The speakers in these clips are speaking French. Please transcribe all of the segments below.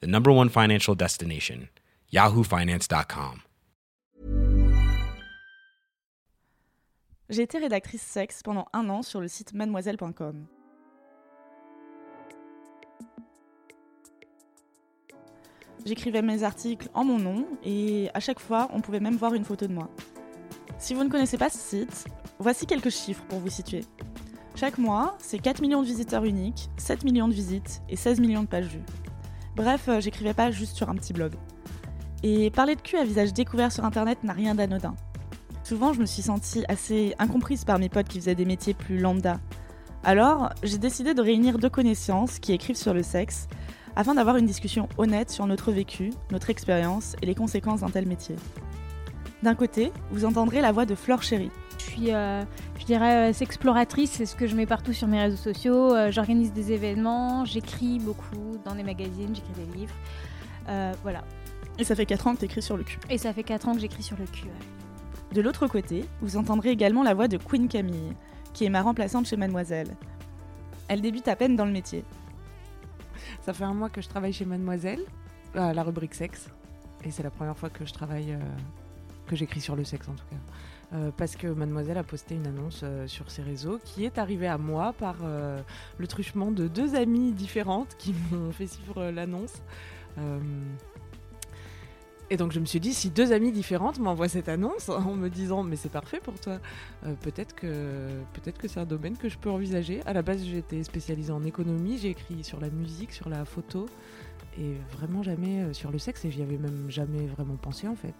the number one financial destination, yahoofinance.com. J'ai été rédactrice sexe pendant un an sur le site mademoiselle.com. J'écrivais mes articles en mon nom et à chaque fois, on pouvait même voir une photo de moi. Si vous ne connaissez pas ce site, voici quelques chiffres pour vous situer. Chaque mois, c'est 4 millions de visiteurs uniques, 7 millions de visites et 16 millions de pages vues. Bref, euh, j'écrivais pas juste sur un petit blog. Et parler de cul à visage découvert sur internet n'a rien d'anodin. Souvent, je me suis sentie assez incomprise par mes potes qui faisaient des métiers plus lambda. Alors, j'ai décidé de réunir deux connaissances qui écrivent sur le sexe afin d'avoir une discussion honnête sur notre vécu, notre expérience et les conséquences d'un tel métier. D'un côté, vous entendrez la voix de Flore Chéry. Je suis, euh, je dirais, euh, exploratrice, c'est ce que je mets partout sur mes réseaux sociaux. Euh, J'organise des événements, j'écris beaucoup dans des magazines, j'écris des livres. Euh, voilà. Et ça fait 4 ans que t'écris sur le cul. Et ça fait 4 ans que j'écris sur le cul. ouais. De l'autre côté, vous entendrez également la voix de Queen Camille, qui est ma remplaçante chez Mademoiselle. Elle débute à peine dans le métier. Ça fait un mois que je travaille chez Mademoiselle, à la rubrique sexe. Et c'est la première fois que je travaille, euh, que j'écris sur le sexe en tout cas. Euh, parce que Mademoiselle a posté une annonce euh, sur ses réseaux qui est arrivée à moi par euh, le truchement de deux amies différentes qui m'ont fait suivre l'annonce. Et donc je me suis dit, si deux amies différentes m'envoient cette annonce en me disant, mais c'est parfait pour toi, peut-être que, peut que c'est un domaine que je peux envisager. À la base, j'étais spécialisée en économie, j'ai écrit sur la musique, sur la photo, et vraiment jamais sur le sexe, et j'y avais même jamais vraiment pensé en fait.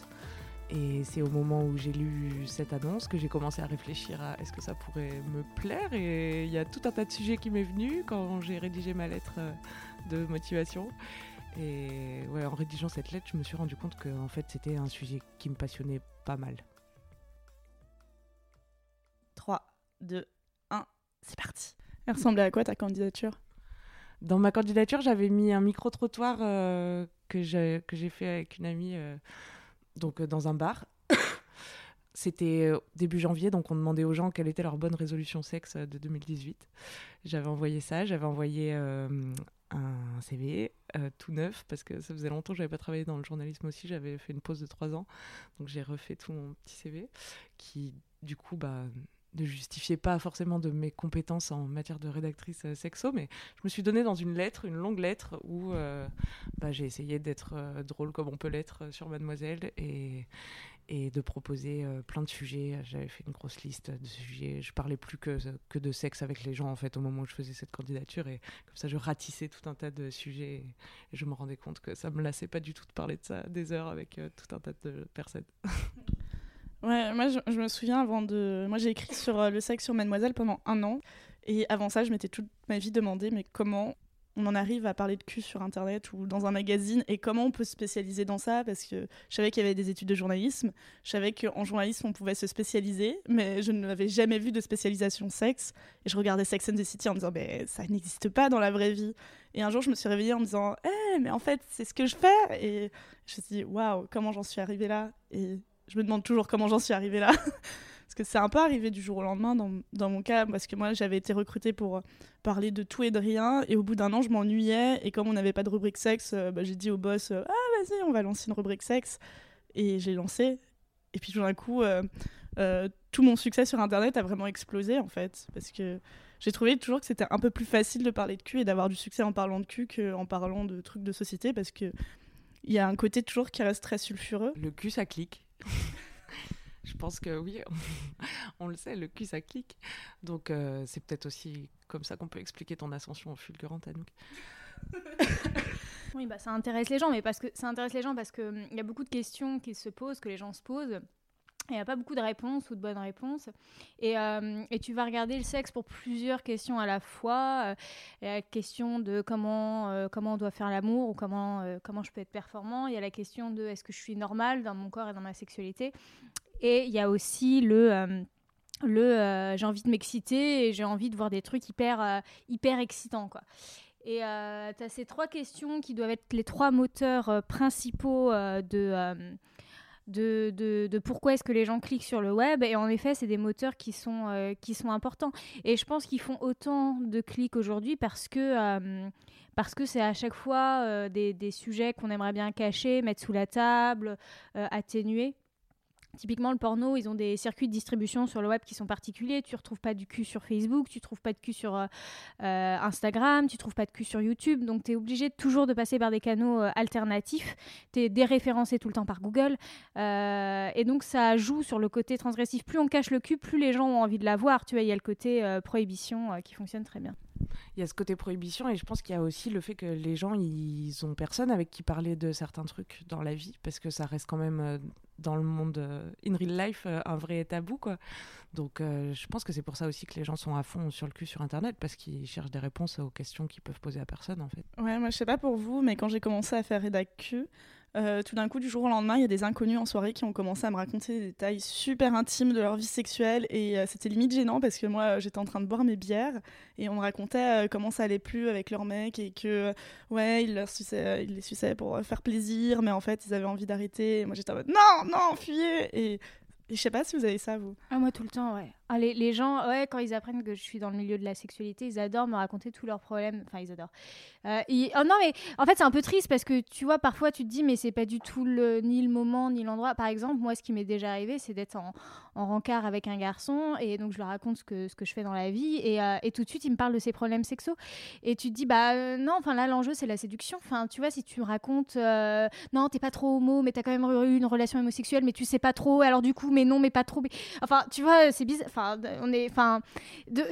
Et c'est au moment où j'ai lu cette annonce que j'ai commencé à réfléchir à est-ce que ça pourrait me plaire, et il y a tout un tas de sujets qui m'est venu quand j'ai rédigé ma lettre euh, de motivation. Et ouais, en rédigeant cette lettre, je me suis rendu compte que en fait, c'était un sujet qui me passionnait pas mal. 3, 2, 1, c'est parti. Elle ressemblait à quoi ta candidature? Dans ma candidature, j'avais mis un micro-trottoir euh, que j'ai que j'ai fait avec une amie euh, donc, euh, dans un bar. C'était euh, début janvier, donc on demandait aux gens quelle était leur bonne résolution sexe euh, de 2018. J'avais envoyé ça, j'avais envoyé un CV tout neuf parce que ça faisait longtemps que j'avais pas travaillé dans le journalisme aussi. J'avais fait une pause de trois ans, donc j'ai refait tout mon petit CV qui, du coup, bah, ne justifiait pas forcément de mes compétences en matière de rédactrice euh, sexo, mais je me suis donné dans une lettre, une longue lettre où euh, bah, j'ai essayé d'être euh, drôle comme on peut l'être sur Mademoiselle et, et de proposer plein de sujets. J'avais fait une grosse liste de sujets. Je parlais plus que, que de sexe avec les gens en fait au moment où je faisais cette candidature et comme ça je ratissais tout un tas de sujets et, et je me rendais compte que ça me lassait pas du tout de parler de ça des heures avec tout un tas de personnes. Ouais, moi je, me souviens avant de. Moi j'ai écrit sur euh, le sexe sur Mademoiselle pendant un an. Et avant ça, je m'étais toute ma vie demandé mais comment on en arrive à parler de cul sur internet ou dans un magazine et comment on peut se spécialiser dans ça? Parce que je savais qu'il y avait des études de journalisme, je savais qu'en journalisme on pouvait se spécialiser, mais je n'avais jamais vu de spécialisation sexe et je regardais Sex and the City en me disant mais ça n'existe pas dans la vraie vie. Et un jour je me suis réveillée en me disant eh mais en fait c'est ce que je fais et je me suis dit waouh comment j'en suis arrivée là? Je me demande toujours comment j'en suis arrivée là. parce que c'est un peu arrivé du jour au lendemain dans, dans mon cas, parce que moi j'avais été recrutée pour euh, parler de tout et de rien, et au bout d'un an je m'ennuyais, et comme on n'avait pas de rubrique sexe, euh, bah, j'ai dit au boss euh, Ah vas-y, on va lancer une rubrique sexe. Et j'ai lancé, et puis tout d'un coup, tout mon succès sur internet a vraiment explosé en fait, parce que j'ai trouvé toujours que c'était un peu plus facile de parler de cul et d'avoir du succès en parlant de cul qu'en parlant de trucs de société, parce que il y a un côté toujours qui reste très sulfureux. Le cul, ça clique. Je pense que oui, on le sait, le cul, ça clique. Donc euh, c'est peut-être aussi comme ça qu'on peut expliquer ton ascension fulgurante, Anouk. Oui, bah, ça intéresse les gens, mais parce que ça intéresse les gens parce que hum, y a beaucoup de questions qui se posent, que les gens se posent. Il n'y a pas beaucoup de réponses ou de bonnes réponses. Et, euh, et, tu vas regarder le sexe pour plusieurs questions à la fois. Il y a la question de comment, euh, comment on doit faire l'amour ou comment, euh, comment je peux être performant. Il y a la question de est-ce que je suis normale dans mon corps et dans ma sexualité. Et il y a aussi le le j'ai envie de m'exciter et j'ai envie de voir des trucs hyper, hyper excitants. Quoi. Et tu as ces trois questions qui doivent être les trois moteurs principaux de de, de, pourquoi est-ce que les gens cliquent sur le web. Et en effet, c'est des moteurs qui sont, euh, qui sont importants. Et je pense qu'ils font autant de clics aujourd'hui parce que... Euh, parce que c'est à chaque fois euh, des, des, sujets qu'on aimerait bien cacher, mettre sous la table, atténuer. Typiquement, le porno, ils ont des circuits de distribution sur le web qui sont particuliers. Tu ne retrouves pas du cul sur Facebook, tu ne trouves pas de cul sur euh, euh, Instagram, tu ne trouves pas de cul sur YouTube. Donc, tu es obligé toujours de passer par des canaux euh, alternatifs. Tu es déréférencé tout le temps par Google. et donc, ça joue sur le côté transgressif. Plus on cache le cul, plus les gens ont envie de l'avoir. Tu vois, il y a le côté prohibition qui fonctionne très bien. Il y a ce côté prohibition et je pense qu'il y a aussi le fait que les gens, ils ont personne avec qui parler de certains trucs dans la vie parce que ça reste quand même euh, dans le monde euh, in real life euh, un vrai tabou quoi. Donc je pense que c'est pour ça aussi que les gens sont à fond sur le cul sur internet parce qu'ils cherchent des réponses aux questions qu'ils peuvent poser à personne en fait. Ouais, moi je sais pas pour vous mais quand j'ai commencé à faire rédac euh, tout d'un coup, du jour au lendemain, il y a des inconnus en soirée qui ont commencé à me raconter des détails super intimes de leur vie sexuelle et euh, c'était limite gênant parce que moi, j'étais en train de boire mes bières et on me racontait euh, comment ça allait plus avec leur mec et que ouais, ils, leur les suçaient pour faire plaisir, mais en fait, ils avaient envie d'arrêter. Moi, j'étais en mode non, non, fuyez et, et je sais pas si vous avez ça, vous. Ah, moi, tout le temps, ouais. Ah, les, gens, ouais, quand ils apprennent que je suis dans le milieu de la sexualité, ils adorent me raconter tous leurs problèmes. Enfin, ils adorent. Euh, oh non, mais en fait, c'est un peu triste parce que tu vois, parfois, tu te dis, mais c'est pas du tout le, ni le moment, ni l'endroit. Par exemple, moi, ce qui m'est déjà arrivé, c'est d'être en, en, rencard avec un garçon et donc je lui raconte ce que, ce que je fais dans la vie et, euh, et tout de suite, il me parle de ses problèmes sexuels. Et tu te dis, bah euh, non, enfin là, l'enjeu, c'est la séduction. Enfin, tu vois, si tu me racontes, non, t'es pas trop homo, mais t'as quand même eu une relation homosexuelle, mais tu sais pas trop, alors du coup, mais non, mais pas trop. Enfin, tu vois, c'est bizarre. Enfin, on est Enfin,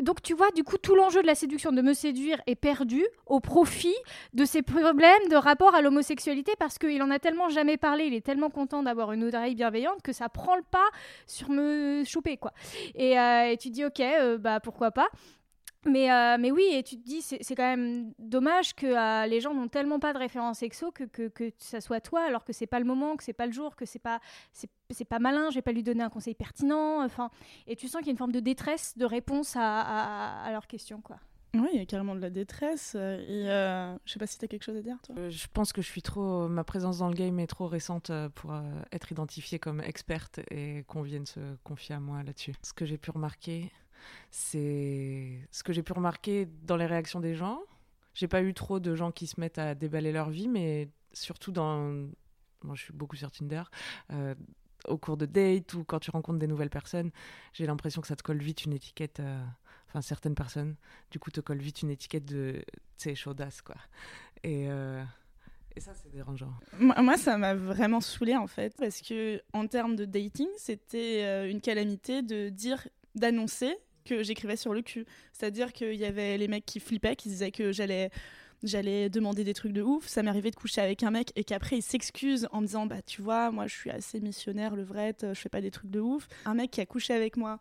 donc tu vois, du coup, tout l'enjeu de la séduction, de me séduire, est perdu au profit de ses problèmes de rapport à l'homosexualité parce qu'il en a tellement jamais parlé, il est tellement content d'avoir une oreille bienveillante que ça prend le pas sur me choper, quoi. Et, euh, tu dis, ok, euh, bah pourquoi pas. Mais, euh, mais oui, et tu te dis, c'est quand même dommage que les gens n'ont tellement pas de références sexo que, que, que, ça soit toi, alors que c'est pas le moment, que c'est pas le jour, que c'est pas, c'est pas malin, je vais pas lui donner un conseil pertinent. Enfin, et tu sens qu'il y a une forme de détresse de réponse à, à, leurs questions, quoi. Oui, il y a carrément de la détresse. Euh, et euh, je sais pas si tu as quelque chose à dire, toi. je pense que je suis trop. Ma présence dans le game est trop récente pour être identifiée comme experte et qu'on vienne se confier à moi là-dessus. Ce que j'ai pu remarquer, c'est ce que j'ai pu remarquer dans les réactions des gens. J'ai pas eu trop de gens qui se mettent à déballer leur vie, mais surtout dans. Moi, je suis beaucoup sur Tinder. Euh, au cours de date ou quand tu rencontres des nouvelles personnes, j'ai l'impression que ça te colle vite une étiquette. Euh, enfin, certaines personnes, du coup, te collent vite une étiquette de. Tu sais, chaudasse, quoi. Et. Euh, et ça, c'est dérangeant. Moi, ça m'a vraiment saoulé en fait, parce que en termes de dating, c'était une calamité de dire, d'annoncer que j'écrivais sur le cul. C'est-à-dire qu'il y avait les mecs qui flippaient, qui disaient que j'allais j'allais demander des trucs de ouf. Ça m'arrivait de coucher avec un mec et qu'après il s'excuse en me disant bah tu vois moi je suis assez missionnaire le vrai, je fais pas des trucs de ouf. Un mec qui a couché avec moi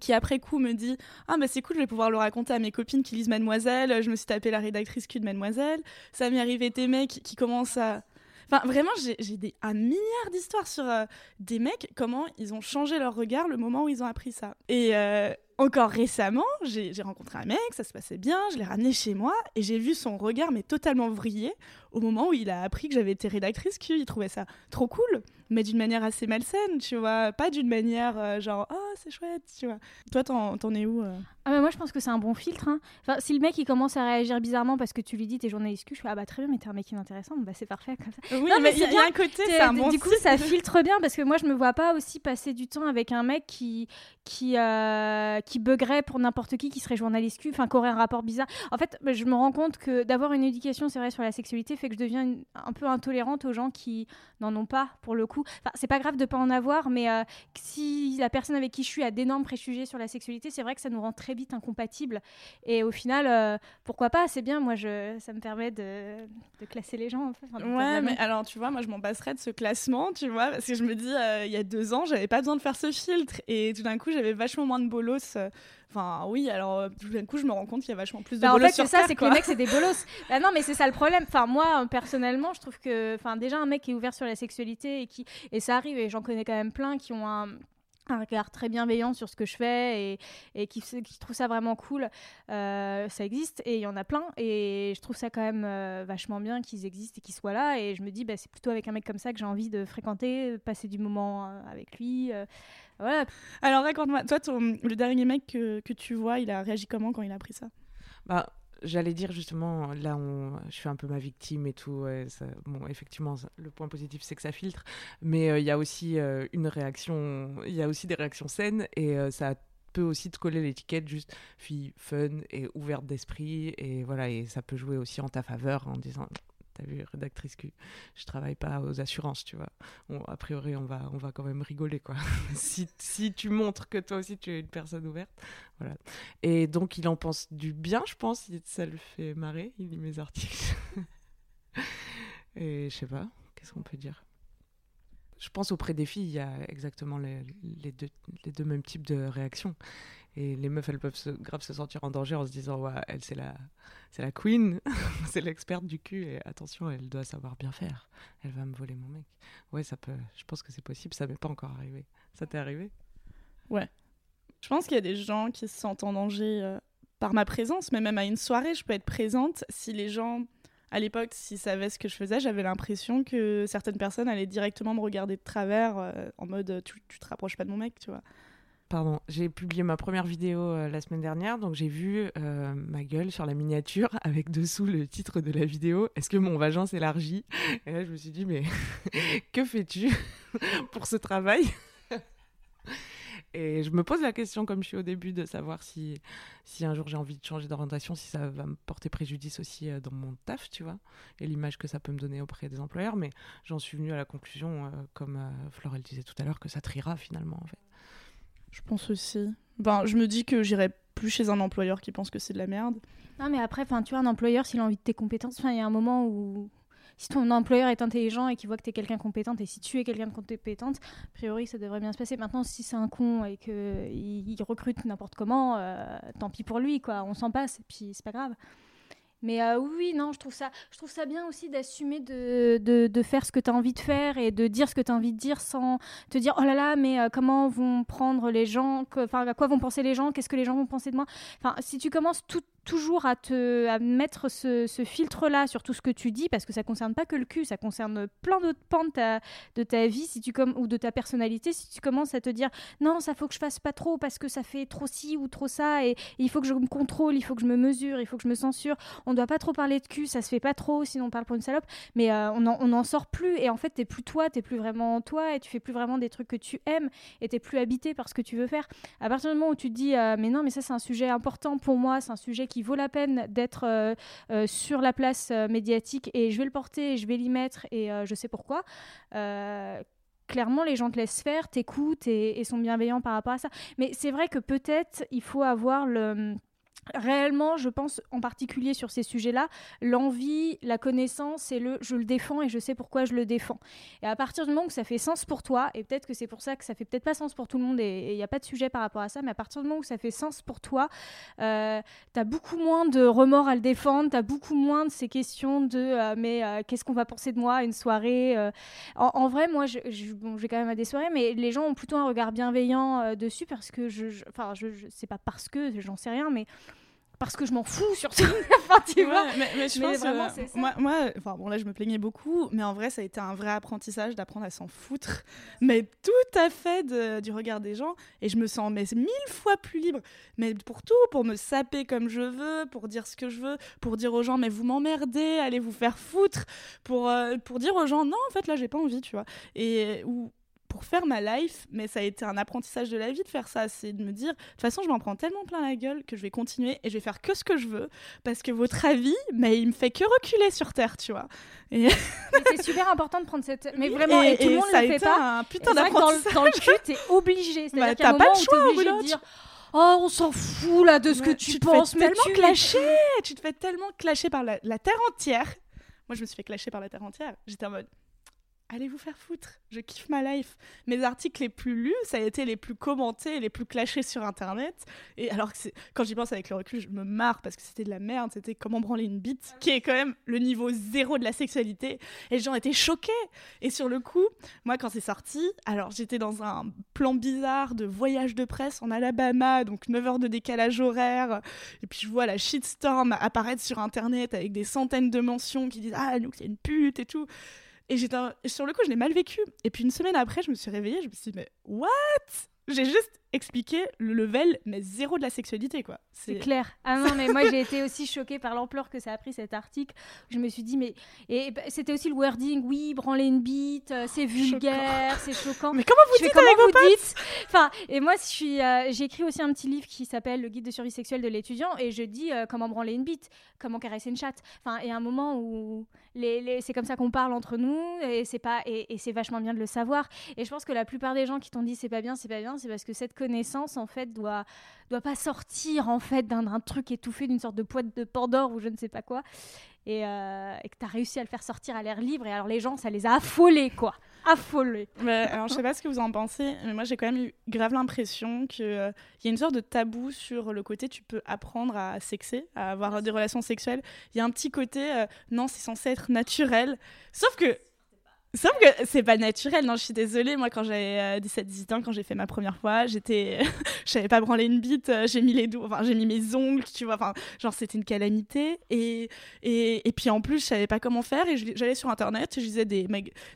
qui après coup me dit ah bah c'est cool je vais pouvoir le raconter à mes copines qui lisent Mademoiselle je me suis tapé la rédactrice cul de Mademoiselle ça m'est arrivé des mecs qui commencent à Enfin, vraiment, j'ai des, un milliard d'histoires sur euh, des mecs, comment ils ont changé leur regard le moment où ils ont appris ça. Et, euh, encore récemment, j'ai rencontré un mec, ça se passait bien, je l'ai ramené chez moi et j'ai vu son regard mais totalement vrillé au moment où il a appris que j'avais été rédactrice Q. Il trouvait ça trop cool, mais d'une manière assez malsaine, tu vois, pas d'une manière euh, genre oh c'est chouette, tu vois. Toi, t'en es où euh? Ah mais moi je pense que c'est un bon filtre. Hein. Enfin, si le mec il commence à réagir bizarrement parce que tu lui dis t'es journaliste Q, je fais ah bah très bien mais t'es un mec inintéressant, bah c'est parfait comme ça. Oui, mais il y, a un côté, c'est un bon Du coup ça filtre bien parce que moi je me vois pas aussi passer du temps avec un mec qui qui euh, qui buggerait pour n'importe qui, qui serait journaliste Q, enfin, qui aurait un rapport bizarre. En fait, bah, je me rends compte que d'avoir une éducation, c'est vrai, sur la sexualité, fait que je deviens un peu intolérante aux gens qui n'en ont pas, pour le coup. Enfin, c'est pas grave de pas en avoir, mais euh, si la personne avec qui fichu à d'énormes préjugés sur la sexualité, c'est vrai que ça nous rend très vite incompatibles. Et au final, euh, pourquoi pas C'est bien, moi, je, ça me permet de, de classer les gens. En fait. Enfin, de Ouais, mais alors tu vois, moi je m'en passerais de ce classement, tu vois, parce que je me dis, euh, il y a deux ans, j'avais pas besoin de faire ce filtre, et tout d'un coup, j'avais vachement moins de bolos. euh, Enfin, oui, alors tout d'un coup, je me rends compte qu'il y a vachement plus de Bah, en bolos fait, sur c'est ça, c'est que les mecs, c'est des bolos. bah non, mais c'est ça le problème. Enfin, moi, personnellement, je trouve que, enfin, déjà, un mec qui est ouvert sur la sexualité et qui, et ça arrive, et j'en connais quand même plein qui ont un un regard très bienveillant sur ce que je fais et, et qui, trouvent ça vraiment cool. Euh, ça existe et il y en a plein et je trouve ça quand même euh, vachement bien qu'ils existent et qu'ils soient là et je me dis bah, c'est plutôt avec un mec comme ça que j'ai envie de fréquenter, de passer du moment euh, avec lui. euh, voilà, Alors raconte-moi, toi, ton- le dernier mec que, que tu vois, il a réagi comment quand il a appris ça? Bah, j'allais dire justement, là, je suis un peu ma victime et tout. bon, effectivement, le point positif, c'est que ça filtre, mais euh, il y a aussi euh, une réaction, il y a aussi des réactions saines et euh, ça peut aussi te coller l'étiquette juste fille fun et ouverte d'esprit et voilà et ça peut jouer aussi en ta faveur en disant t'as vu rédactrice Q je travaille pas aux assurances tu vois. A priori on va on va quand même rigoler quoi. Si, si tu montres que toi aussi tu es une personne ouverte voilà. Et donc il en pense du bien je pense. Ça le fait marrer il lit mes articles. Et je sais pas qu'est-ce qu'on peut dire? Je pense auprès des filles, il y a exactement les deux, les deux mêmes types de réactions. Et les meufs, elles peuvent se, grave se sentir en danger en se disant ouais, elle, c'est la, c'est la queen, c'est l'experte du cul, et attention, elle doit savoir bien faire. Elle va me voler mon mec. Ouais, ça peut. Je pense que c'est possible, ça m'est pas encore arrivé. Ça t'est arrivé? Je pense qu'il y a des gens qui se sentent en danger euh, par ma présence, mais même à une soirée, je peux être présente si les gens, à l'époque, s'ils savaient ce que je faisais, j'avais l'impression que certaines personnes allaient directement me regarder de travers euh, en mode tu, tu te rapproches pas de mon mec, tu vois. Pardon, j'ai publié ma première vidéo euh, la semaine dernière, donc j'ai vu euh, ma gueule sur la miniature avec dessous le titre de la vidéo. Est-ce que mon vagin s'élargit? Et là, je me suis dit, mais que fais-tu pour ce travail? Et je me pose la question, comme je suis au début, de savoir si, si un jour j'ai envie de changer d'orientation, si ça va me porter préjudice aussi euh, dans mon taf, tu vois, et l'image que ça peut me donner auprès des employeurs. Mais j'en suis venue à la conclusion, comme Florelle disait tout à l'heure, que ça triera finalement, en fait. Je pense aussi. Ben, je me dis que j'irai plus chez un employeur qui pense que c'est de la merde. Non, mais après, tu vois, un employeur, s'il a envie de tes compétences, il y a un moment où. Si ton employeur est intelligent et qu'il voit que tu es quelqu'un de compétente, et si tu es quelqu'un de compétente, a priori, ça devrait bien se passer. Maintenant, si c'est un con et qu'il il recrute n'importe comment, euh, tant pis pour lui, quoi. On s'en passe, et puis c'est pas grave. Mais euh, oui, non, je trouve ça, je trouve ça bien aussi d'assumer de, de, faire ce que tu as envie de faire et de dire ce que tu as envie de dire sans te dire, oh là là, mais euh, comment vont prendre les gens, enfin, à quoi vont penser les gens, qu'est-ce que les gens vont penser de moi. Si tu commences tout, toujours à te à mettre ce, filtre-là sur tout ce que tu dis, parce que ça concerne pas que le cul, ça concerne plein d'autres pans de ta, vie si tu com- ou de ta personnalité. Si tu commences à te dire non, ça faut que je fasse pas trop parce que ça fait trop ci ou trop ça, et il faut que je me contrôle, il faut que je me mesure, il faut que je me censure. On doit pas trop parler de cul, ça se fait pas trop, sinon on parle pour une salope. Mais euh, on, en, on en sort plus, et en fait t'es plus toi, t'es plus vraiment toi, et tu fais plus vraiment des trucs que tu aimes, et t'es plus habité par ce que tu veux faire. À partir du moment où tu te dis euh, mais non, mais ça c'est un sujet important pour moi, c'est un sujet qui vaut la peine d'être euh, euh, sur la place euh, médiatique et je vais le porter, je vais l'y mettre et je sais pourquoi. Clairement, les gens te laissent faire, t'écoutent et sont bienveillants par rapport à ça. Mais c'est vrai que peut-être il faut avoir le réellement, je pense en particulier sur ces sujets-là, l'envie, la connaissance et le je le défends et je sais pourquoi je le défends. Et à partir du moment où ça fait sens pour toi, et peut-être que c'est pour ça que ça fait peut-être pas sens pour tout le monde et il n'y a pas de sujet par rapport à ça, mais à partir du moment où ça fait sens pour toi, euh, tu as beaucoup moins de remords à le défendre, tu as beaucoup moins de ces questions de euh, mais euh, qu'est-ce qu'on va penser de moi à une soirée euh? en, vrai, moi, bon, je vais quand même à des soirées, mais les gens ont plutôt un regard bienveillant dessus parce que je- enfin, je, je, c'est pas parce que, j'en sais rien, mais parce que je m'en fous surtout. enfin, tu vois. Ouais, mais, mais je Mais pense vraiment, euh, moi, moi, enfin bon là je me plaignais beaucoup, mais en vrai ça a été un vrai apprentissage d'apprendre à s'en foutre, mais tout à fait de- du regard des gens, et je me sens mais mille fois plus libre, mais pour tout, pour me saper comme je veux, pour dire ce que je veux, pour dire aux gens mais vous m'emmerdez, allez vous faire foutre, pour euh, pour dire aux gens non en fait là j'ai pas envie, tu vois, et ou pour faire ma life, mais ça a été un apprentissage de la vie de faire ça. C'est de me dire, de toute façon, je m'en prends tellement plein la gueule que je vais continuer et je vais faire que ce que je veux parce que votre avis, mais il me fait que reculer sur terre, tu vois. Et... c'est super important de prendre cette. Mais vraiment, et, tout le monde ne le fait pas. Un putain d'apprentissage. Dans, le cul, t'es obligé. Bah, t'as pas le choix, obligé de dire. Oh, on s'en fout là de ce que tu, tu penses, te fais tellement tu te fais tellement clasher par la, la terre entière. Moi, je me suis fait clasher par la terre entière. J'étais en mode, allez vous faire foutre, je kiffe ma life. Mes articles les plus lus, ça a été les plus commentés, les plus clashés sur internet. Et alors que quand j'y pense avec le recul, je me marre parce que c'était de la merde, c'était comment branler une bite, qui est quand même le niveau zéro de la sexualité. Et les gens étaient choqués. Et sur le coup, moi quand c'est sorti, alors j'étais dans un plan bizarre de voyage de presse en Alabama, donc 9 heures de décalage horaire. Et puis je vois la shitstorm apparaître sur internet avec des centaines de mentions qui disent Ah, donc c'est une pute et tout. Et j'étais sur le coup, je l'ai mal vécu. Et puis une semaine après, je me suis réveillée, je me suis dit, mais what? J'ai juste expliqué le level, mais zéro de la sexualité, quoi. C'est clair. Ah non, mais moi, j'ai été aussi choquée par l'ampleur que ça a pris cet article. Je me suis dit, mais. Et bah, c'était aussi le wording, oui, branler une bite, euh, c'est vulgaire, c'est choquant. Mais comment vous dites comment vous dites Enfin, et moi, je suis, euh, j'ai écrit aussi un petit livre qui s'appelle Le guide de survie sexuelle de l'étudiant, et je dis euh, comment branler une bite, comment caresser une chatte. Enfin, et un moment où les, les... c'est comme ça qu'on parle entre nous, et c'est pas, et, et c'est vachement bien de le savoir. Et je pense que la plupart des gens qui t'ont dit c'est pas bien, c'est pas bien, c'est parce que cette connaissance en fait doit doit pas sortir en fait d'un truc étouffé d'une sorte de poète de Pandore ou je ne sais pas quoi. Et, euh, et que tu as réussi à le faire sortir à l'air libre. Et alors les gens ça les a affolés quoi. Affolés. Mais, alors je sais pas ce que vous en pensez mais moi j'ai quand même eu grave l'impression qu'il euh, y a une sorte de tabou sur le côté tu peux apprendre à sexer à avoir des relations sexuelles. Il y a un petit côté euh, non c'est censé être naturel. Sauf que Sauf que c'est pas naturel, non, je suis désolée. Moi, quand j'avais 17-18 ans, quand j'ai fait ma première fois, j'étais. je savais pas branler une bite, euh, j'ai mis les doigts, enfin, j'ai mis mes ongles, tu vois, enfin, genre, c'était une calamité. Et, et, et, puis en plus, je savais pas comment faire. Et j'allais sur internet, je lisais des,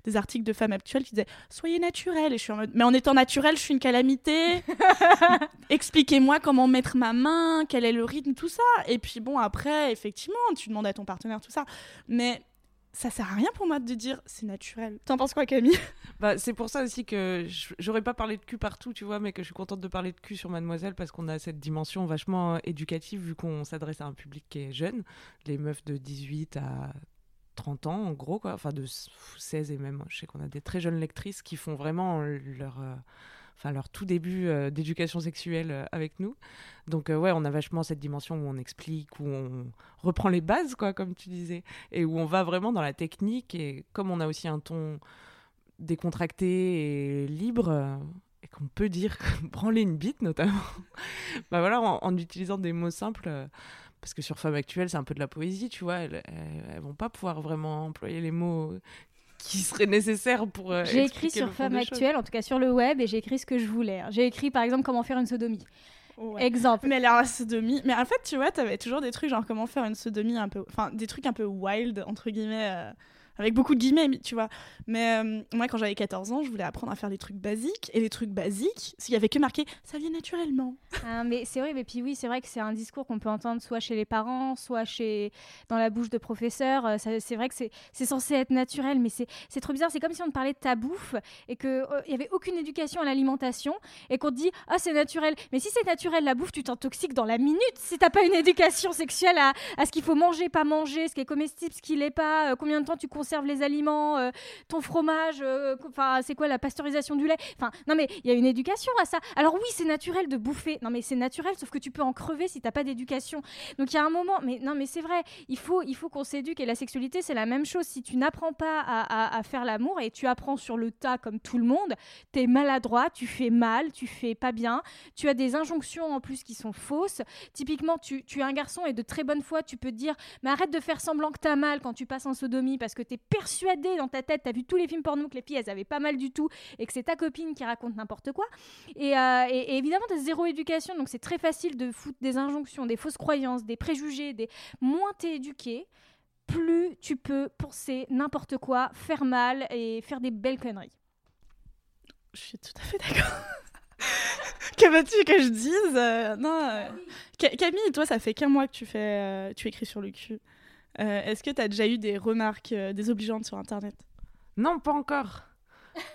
des articles de femmes actuelles qui disaient Soyez naturel. Et je suis en mode Mais en étant naturel, je suis une calamité. Expliquez-moi comment mettre ma main, quel est le rythme, tout ça. Et puis bon, après, effectivement, tu demandes à ton partenaire tout ça. Mais ça sert à rien pour moi de dire c'est naturel. T'en penses quoi, Camille? Bah, C'est pour ça aussi que j'aurais pas parlé de cul partout, tu vois, mais que je suis contente de parler de cul sur Mademoiselle parce qu'on a cette dimension vachement euh, éducative vu qu'on s'adresse à un public qui est jeune, les meufs de 18 à 30 ans en gros, quoi, enfin de 16 et même, je sais qu'on a des très jeunes lectrices qui font vraiment leur. Enfin leur tout début euh, d'éducation sexuelle euh, avec nous. Donc euh, ouais, on a vachement cette dimension où on explique, où on reprend les bases, quoi, comme tu disais, et où on va vraiment dans la technique. Et comme on a aussi un ton décontracté et libre, et qu'on peut dire branler une bite notamment, bah voilà, en, utilisant des mots simples parce que sur Femme Actuelle, c'est un peu de la poésie, tu vois. Elles, elles, vont pas pouvoir vraiment employer les mots qui serait nécessaire pour. Euh, j'ai écrit sur Femme Actuelle, en tout cas sur le web, et j'ai écrit ce que je voulais. J'ai écrit par exemple comment faire une sodomie. Exemple. Mais alors la sodomie, mais en fait tu vois, t'avais toujours des trucs genre comment faire une sodomie un peu, enfin des trucs un peu wild entre guillemets. Euh, avec beaucoup de guillemets, tu vois. Mais euh, moi, quand j'avais 14 ans, je voulais apprendre à faire des trucs basiques. Et les trucs basiques, s'il y avait que marqué, ça vient naturellement. Ah, mais c'est vrai, mais puis oui, c'est vrai que c'est un discours qu'on peut entendre soit chez les parents, soit chez dans la bouche de professeurs. Euh, c'est vrai que c'est censé être naturel, mais c'est trop bizarre. C'est comme si on te parlait de ta bouffe et qu'il euh, n'y avait aucune éducation à l'alimentation et qu'on te dit, ah, c'est naturel. Mais si c'est naturel, la bouffe, tu t'intoxiques dans la minute si t'as pas une éducation sexuelle à, à ce qu'il faut manger, pas manger, ce qui est comestible, ce qui l'est pas, combien de temps tu consommes conserve les aliments, euh, ton fromage, euh, enfin c'est quoi la pasteurisation du lait? Enfin non mais il y a une éducation à ça. Alors oui c'est naturel de bouffer, non mais c'est naturel sauf que tu peux en crever si t'as pas d'éducation. Donc il y a un moment, mais non mais c'est vrai, il faut il faut qu'on s'éduque et la sexualité c'est la même chose. Si tu n'apprends pas à, à, faire l'amour et tu apprends sur le tas comme tout le monde, t'es maladroit, tu fais mal, tu fais pas bien, tu as des injonctions en plus qui sont fausses. Typiquement tu, tu es un garçon et de très bonne foi tu peux te dire mais arrête de faire semblant que t'as mal quand tu passes en sodomie parce que t'es persuadé dans ta tête, t'as vu tous les films porno que les filles elles avaient pas mal du tout et que c'est ta copine qui raconte n'importe quoi. Et, euh, et, évidemment, t'as zéro éducation, donc c'est très facile de foutre des injonctions, des fausses croyances, des préjugés, des moins t'es éduqué, plus tu peux penser n'importe quoi, faire mal et faire des belles conneries. Je suis tout à fait d'accord. que veux-tu que je dise? Euh, Non. Euh, Camille, toi, ça fait qu'un mois que tu fais, tu écris sur le cul. Euh, est-ce que tu as déjà eu des remarques euh, désobligeantes sur Internet? Non, pas encore.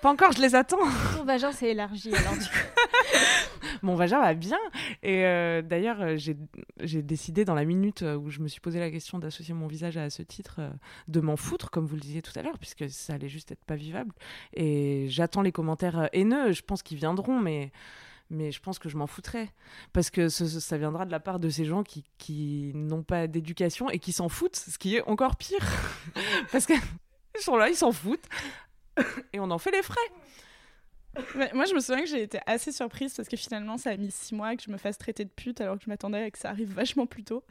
Pas encore, je les attends. Ton vagin s'est élargi alors du coup. Mon vagin va bien. Et euh, d'ailleurs, j'ai décidé dans la minute où je me suis posé la question d'associer mon visage à ce titre, euh, de m'en foutre, comme vous le disiez tout à l'heure, puisque ça allait juste être pas vivable. Et j'attends les commentaires haineux. Je pense qu'ils viendront, mais. Mais je pense que je m'en foutrais. Parce que ce- ce- ça viendra de la part de ces gens qui, qui n'ont pas d'éducation et qui s'en foutent, ce qui est encore pire. Parce qu'ils sont là, ils s'en foutent. Et on en fait les frais. Ouais, moi, je me souviens que j'ai été assez surprise parce que finalement, ça a mis six mois que je me fasse traiter de pute alors que je m'attendais à que ça arrive vachement plus tôt.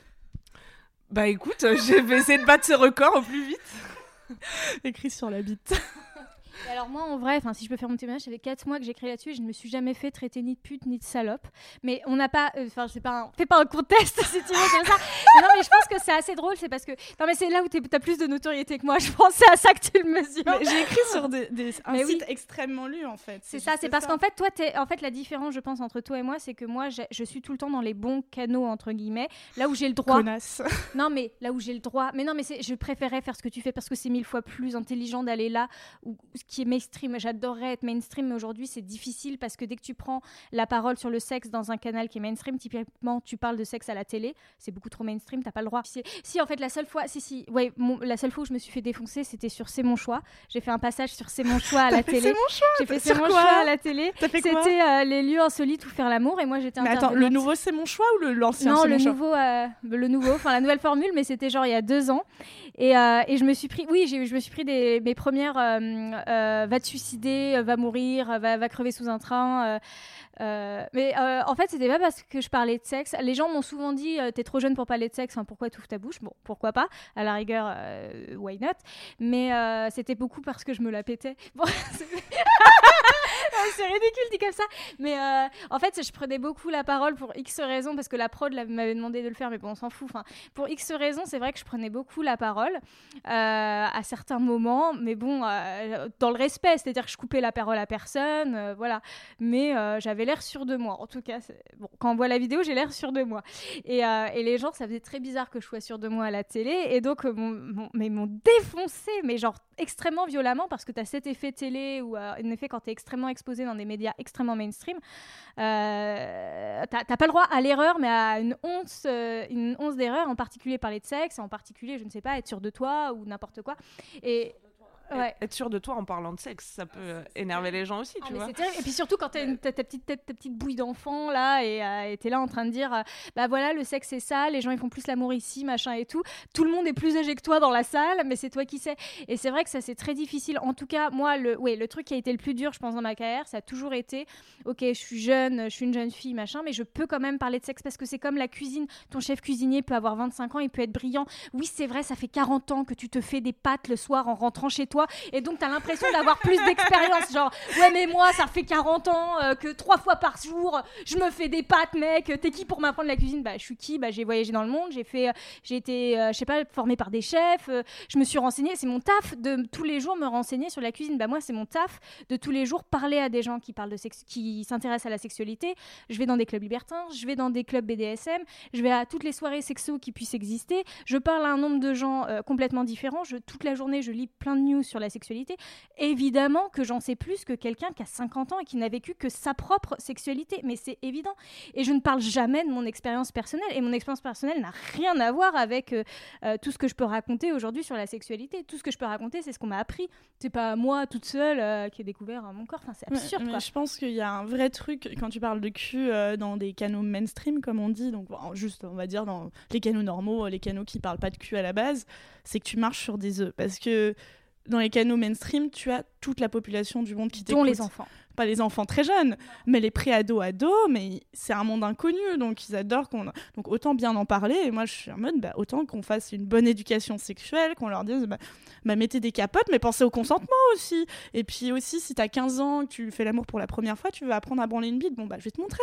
Bah écoute, je vais essayer de battre ce record au plus vite. Écrit sur la bite. Alors moi en vrai, si je peux faire mon témoignage, ça fait 4 mois que j'écris là-dessus et je ne me suis jamais fait traiter ni de pute ni de salope. Mais on n'a pas, euh, enfin je sais pas, un- fais pas un contest si tu veux comme ça. Mais non mais je pense que c'est assez drôle, c'est parce que non mais c'est là où t'as plus de notoriété que moi. Je pensais à ça que tu le mesures. J'ai écrit sur des, des- un Mais oui. site extrêmement lu en fait. C'est ça, c'est parce qu'en fait, toi, t'es, en fait, la différence, je pense, entre toi et moi, c'est que moi, je suis tout le temps dans les bons canaux entre guillemets, là où j'ai le droit. Connasse. Non, mais là où j'ai le droit. Mais non, mais c'est, je préférais faire ce que tu fais parce que c'est mille fois plus intelligent d'aller là où qui est mainstream. J'adorerais être mainstream, mais aujourd'hui, c'est difficile parce que dès que tu prends la parole sur le sexe dans un canal qui est mainstream, typiquement, tu parles de sexe à la télé, c'est beaucoup trop mainstream, t'as pas le droit. Si, en fait, la seule fois, si, si, ouais, mon- la seule fois où je me suis fait défoncer, c'était sur C'est mon choix. J'ai fait un passage sur C'est mon choix à la télé. C'est mon choix. J'ai fait C'est mon choix à la télé. C'était euh, les lieux insolites où faire l'amour et moi j'étais Mais attends, le nouveau c'est mon choix ou l'ancien Non, c'est le mon choix nouveau, euh, le nouveau, enfin la nouvelle formule, mais c'était genre il y a deux ans. Et, euh, et je me suis pris, oui, je me suis pris des, mes premières euh, euh, va te suicider, va mourir, va, va crever sous un train. mais en fait, c'était pas parce que je parlais de sexe. Les gens m'ont souvent dit T'es trop jeune pour parler de sexe, enfin, pourquoi tu ouvres ta bouche? Bon, pourquoi pas? À la rigueur, why not? Mais c'était beaucoup parce que je me la pétais. Bon, c'est ridicule dit comme ça. Mais euh, en fait, je prenais beaucoup la parole pour X raisons, parce que la prod m'avait demandé de le faire, mais bon, on s'en fout. Enfin, pour X raisons, c'est vrai que je prenais beaucoup la parole euh, à certains moments, mais bon, euh, dans le respect, c'est-à-dire que je coupais la parole à personne, voilà. Mais j'avais l'air sûr de moi. En tout cas, bon, quand on voit la vidéo, j'ai l'air sûr de moi. Et, et les gens, ça faisait très bizarre que je sois sûre de moi à la télé, et donc, mon- mais m'ont défoncé, mais genre extrêmement violemment, parce que tu as cet effet télé, ou en effet, quand tu es extrêmement exposé dans des médias extrêmement mainstream, euh, t'as pas le droit à l'erreur, mais à une once, euh, une once d'erreur, en particulier parler de sexe, en particulier, je ne sais pas, être sûr de toi ou n'importe quoi. Et ouais. Être sûr de toi en parlant de sexe, ça peut euh, énerver les gens aussi, Ah, tu vois. Et puis surtout quand t'as ta petite tête, ta petite bouille d'enfant là, et euh, t'es là en train de dire, euh, bah voilà, le sexe c'est ça, les gens ils font plus l'amour ici, machin et tout. Tout le monde est plus âgé que toi dans la salle, mais c'est toi qui sais. Et c'est vrai que ça c'est très difficile. En tout cas, moi, le, ouais, le truc qui a été le plus dur, je pense, dans ma carrière, ça a toujours été, ok, je suis jeune, je suis une jeune fille, machin, mais je peux quand même parler de sexe parce que c'est comme la cuisine. Ton chef cuisinier peut avoir 25 ans, il peut être brillant. Oui, c'est vrai, ça fait 40 ans que tu te fais des pâtes le soir en rentrant chez toi, et donc t'as l'impression d'avoir plus d'expérience. Genre, ouais, mais moi, ça fait 40 ans euh, que trois fois par jour, je me fais des pâtes, mec. T'es qui pour m'apprendre la cuisine? Bah, je suis qui? Bah, j'ai voyagé dans le monde, j'ai fait, euh, j'ai été, euh, je sais pas, formée par des chefs. euh, je me suis renseignée. C'est mon taf de tous les jours me renseigner sur la cuisine. Bah, moi, c'est mon taf de tous les jours parler à des gens qui parlent de qui s'intéressent à la sexualité. Je vais dans des clubs libertins, je vais dans des clubs BDSM, je vais à toutes les soirées sexo qui puissent exister. Je parle à un nombre de gens complètement différents. Toute la journée, je lis plein de news sur la sexualité. Évidemment que j'en sais plus que quelqu'un qui a 50 ans et qui n'a vécu que sa propre sexualité, mais c'est évident. Et je ne parle jamais de mon expérience personnelle. Et mon expérience personnelle n'a rien à voir avec euh, euh, tout ce que je peux raconter aujourd'hui sur la sexualité. Tout ce que je peux raconter, c'est ce qu'on m'a appris. C'est pas moi toute seule euh, qui ai découvert mon corps. Enfin, c'est absurde, mais quoi. je pense qu'il y a un vrai truc quand tu parles de cul dans des canaux mainstream, comme on dit, donc bon, juste, on va dire, dans les canaux normaux, les canaux qui parlent pas de cul à la base, c'est que tu marches sur des œufs. Parce que dans les canaux mainstream, tu as toute la population du monde qui Dont les t'écoute. enfants. Pas les enfants très jeunes, mais les pré-ados, ados, mais c'est un monde inconnu, donc ils adorent qu'on. Donc autant bien en parler, et moi je suis en mode, bah, autant qu'on fasse une bonne éducation sexuelle, qu'on leur dise, bah, bah, mettez des capotes, mais pensez au consentement aussi. Et puis aussi, si t'as 15 ans, que tu fais l'amour pour la première fois, tu veux apprendre à branler une bite, bon bah je vais te montrer.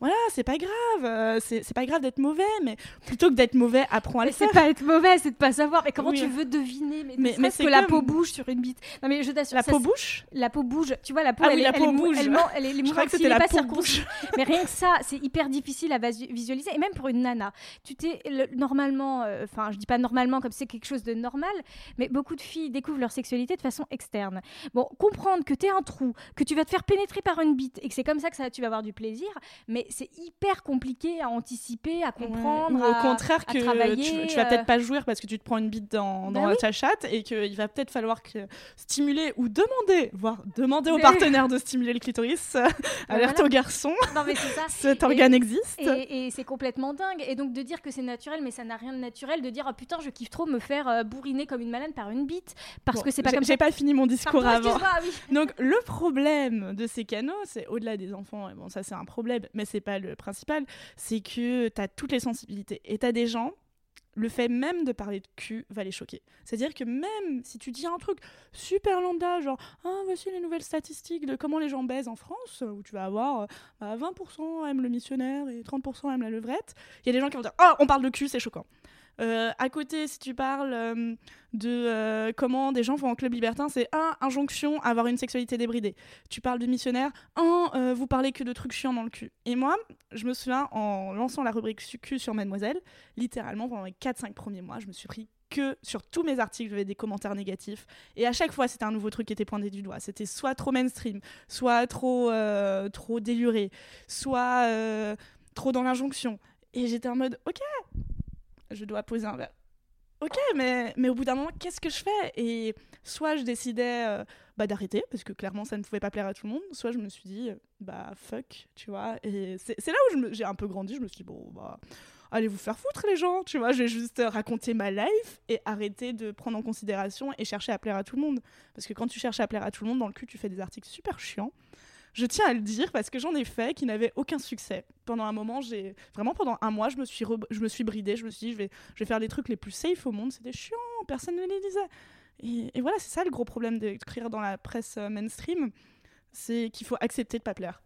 Voilà, c'est pas grave, euh, c'est pas grave d'être mauvais, mais plutôt que d'être mauvais, apprends à Mais le faire. c'est pas être mauvais, c'est de pas savoir. Mais comment Oui. tu veux deviner? Mais, Mais- mais que la peau bouge sur une bite. Non mais je t'assure, La ça, peau bouche la peau bouge. Tu vois, la peau, Ah elle, oui, est- la elle peau mou- bouge. elle elle est- les Je crois que c'était la pas. Mais rien que ça, c'est hyper difficile à visualiser. Et même pour une nana, tu t'es le- normalement, euh, enfin, je dis pas normalement comme c'est quelque chose de normal, mais beaucoup de filles découvrent leur sexualité de façon externe. Bon, comprendre que t'es un trou, que tu vas te faire pénétrer par une bite et que c'est comme ça que ça, tu vas avoir du plaisir, mais c'est hyper compliqué à anticiper, à comprendre. Ou au à- contraire à que travailler, tu, tu vas euh. peut-être pas jouir parce que tu te prends une bite dans, Bah dans oui. ta chatte et qu'il va peut-être falloir que stimuler ou demander, voire demander au partenaire de stimuler le clitoris. Alerte voilà. aux garçons, Non, mais c'est ça. cet organe existe. Et, et c'est complètement dingue. Et donc de dire que c'est naturel, mais ça n'a rien de naturel, de dire oh, putain, je kiffe trop me faire euh, bourriner comme une malade par une bite, parce Bon, que c'est pas j'ai- comme J'ai ça. pas fini mon discours Pardon, avant. ah oui. Donc le problème de ces canaux, c'est au-delà des enfants, et bon ça c'est un problème, mais c'est pas le principal, c'est que t'as toutes les sensibilités et t'as des gens, le fait même de parler de cul va les choquer. C'est-à-dire que même si tu dis un truc super lambda, genre ah voici les nouvelles statistiques de comment les gens baisent en France, où tu vas avoir euh, bah, 20% aiment le missionnaire et 30% aiment la levrette, il y a des gens qui vont dire ah on parle de cul c'est choquant. Euh, à côté, si tu parles euh, de euh, comment des gens vont en club libertin, c'est un, injonction à avoir une sexualité débridée. Tu parles de missionnaire, un, vous parlez que de trucs chiants dans le cul. Et moi, je me souviens, en lançant la rubrique cul sur Mademoiselle, littéralement pendant les 4-5 premiers mois, je me suis pris que sur tous mes articles, j'avais des commentaires négatifs. Et à chaque fois, c'était un nouveau truc qui était pointé du doigt. C'était soit trop mainstream, soit trop, trop déluré, soit trop dans l'injonction. Et j'étais en mode, ok, je dois poser un verre. Ok, mais, mais au bout d'un moment, qu'est-ce que je fais? Et soit je décidais euh, bah, d'arrêter, parce que clairement ça ne pouvait pas plaire à tout le monde, soit je me suis dit, bah fuck, tu vois. Et c'est là où j'ai un peu grandi, je me suis dit, bon, bah allez vous faire foutre les gens, tu vois, je vais juste raconter ma life et arrêter de prendre en considération et chercher à plaire à tout le monde. Parce que quand tu cherches à plaire à tout le monde, dans le cul, tu fais des articles super chiants. Je tiens à le dire parce que j'en ai fait qui n'avaient aucun succès. Pendant un moment, j'ai vraiment pendant un mois, je me suis je me suis bridée, je me suis dit je vais je vais faire des trucs les plus safe au monde, c'était chiant, personne ne les lisait. Et, voilà, c'est ça le gros problème d'écrire dans la presse euh, mainstream, c'est qu'il faut accepter de pas plaire.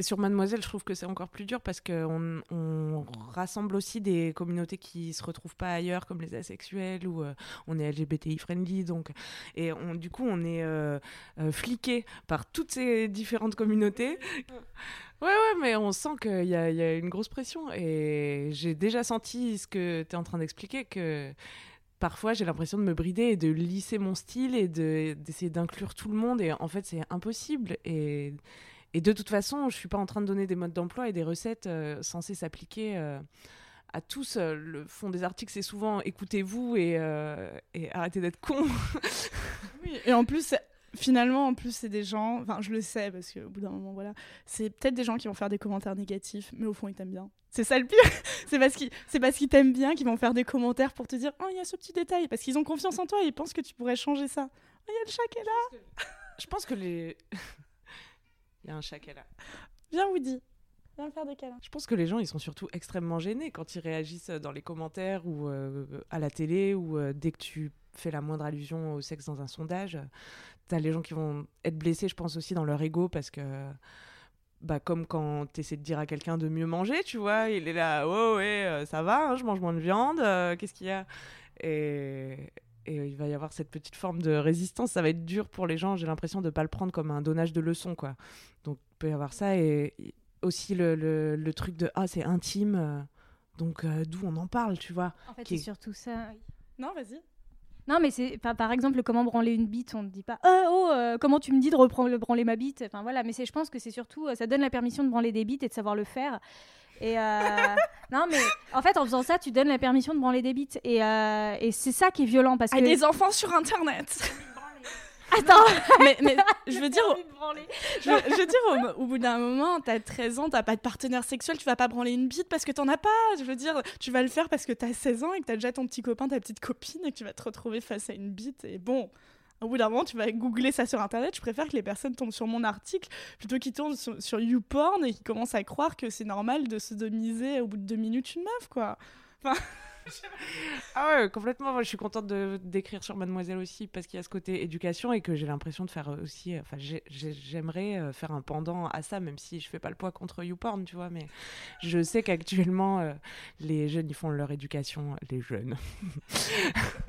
Sur Mademoiselle, je trouve que c'est encore plus dur parce qu'on on rassemble aussi des communautés qui se retrouvent pas ailleurs, comme les asexuels ou euh, on est LGBTI friendly. Donc, et on, du coup, on est euh, euh, fliqué par toutes ces différentes communautés. Ouais, ouais, mais on sent qu'il y, y a une grosse pression. Et j'ai déjà senti ce que tu es en train d'expliquer, que parfois j'ai l'impression de me brider et de lisser mon style et de- d'essayer d'inclure tout le monde. Et en fait, c'est impossible. Et. Et de toute façon, je suis pas en train de donner des modes d'emploi et des recettes euh, censées s'appliquer euh, à tous. Euh, Le fond des articles, c'est souvent écoutez-vous et, et arrêtez d'être con. Oui, et en plus, finalement, en plus, c'est des gens, enfin, je le sais parce qu'au bout d'un moment, voilà, c'est peut-être des gens qui vont faire des commentaires négatifs, mais au fond, ils t'aiment bien. C'est ça le pire. c'est parce qu'ils, c'est parce qu'ils t'aiment bien qu'ils vont faire des commentaires pour te dire, oh, il y a ce petit détail, parce qu'ils ont confiance en toi et ils pensent que tu pourrais changer ça. Oh, Il y a le chat qui est là. je pense que les. Il y a un chat qui est là. Viens, Woody. Viens me faire des câlins. Je pense que les gens, ils sont surtout extrêmement gênés quand ils réagissent dans les commentaires ou euh, à la télé ou euh, dès que tu fais la moindre allusion au sexe dans un sondage. T'as les gens qui vont être blessés, je pense aussi dans leur ego parce que. Bah, comme quand tu essaies de dire à quelqu'un de mieux manger, tu vois, il est là, oh ouais, euh, ça va, hein, je mange moins de viande, euh, qu'est-ce qu'il y a? Et, et il va y avoir cette petite forme de résistance, ça va être dur pour les gens, j'ai l'impression de ne pas le prendre comme un donnage de leçons, quoi. Donc il peut y avoir ça et aussi le, le, le truc de ah c'est intime euh, donc euh, d'où on en parle tu vois En fait, c'est surtout ça. Non, vas-y. Non, mais c'est par, par exemple comment branler une bite, on ne dit pas oh, oh euh, comment tu me dis de reprendre branler ma bite? Enfin voilà, mais c'est je pense que c'est surtout euh, ça donne la permission de branler des bites et de savoir le faire. Et euh, non, mais en fait en faisant ça, tu donnes la permission de branler des bites et, euh, et c'est ça qui est violent parce À que des enfants sur Internet. attends, mais, mais je veux dire, je, veux- je veux dire, au, au bout d'un moment, t'as 13 ans, t'as pas de partenaire sexuel, tu vas pas branler une bite parce que t'en as pas. Je veux dire, tu vas le faire parce que t'as 16 ans et que t'as déjà ton petit copain, ta petite copine et que tu vas te retrouver face à une bite. Et bon, au bout d'un moment, tu vas googler ça sur internet. Je préfère que les personnes tombent sur mon article plutôt qu'ils tombent sur, sur YouPorn et qu'ils commencent à croire que c'est normal de sodomiser au bout de deux minutes une meuf, quoi. Ah ouais complètement. Moi je suis contente de d'écrire sur Mademoiselle aussi parce qu'il y a ce côté éducation et que j'ai l'impression de faire aussi enfin j'ai- j'ai- j'aimerais euh, faire un pendant à ça même si je fais pas le poids contre YouPorn tu vois mais je sais qu'actuellement euh, les jeunes ils font leur éducation les jeunes.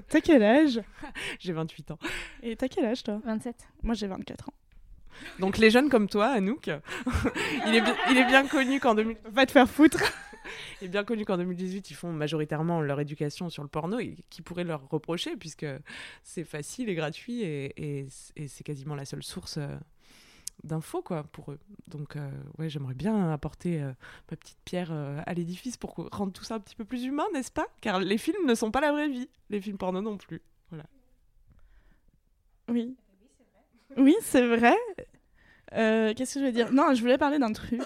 T'as quel âge? J'ai 28 ans. Et t'as quel âge, toi? 27. Moi, j'ai 24 ans. Donc les jeunes comme toi, Anouk, il, est bien, il est bien connu qu'en 2000... Va te faire foutre. il est bien connu qu'en 2018, ils font majoritairement leur éducation sur le porno et qui pourrait leur reprocher puisque c'est facile et gratuit et, et- et c'est quasiment la seule source euh, d'infos quoi pour eux. Donc euh, ouais, j'aimerais bien apporter euh, ma petite pierre euh, à l'édifice pour rendre tout ça un petit peu plus humain, n'est-ce pas? Car les films ne sont pas la vraie vie, les films porno non plus. Oui. Oui, c'est vrai. Euh, Qu'est-ce que je veux dire? Non, je voulais parler d'un truc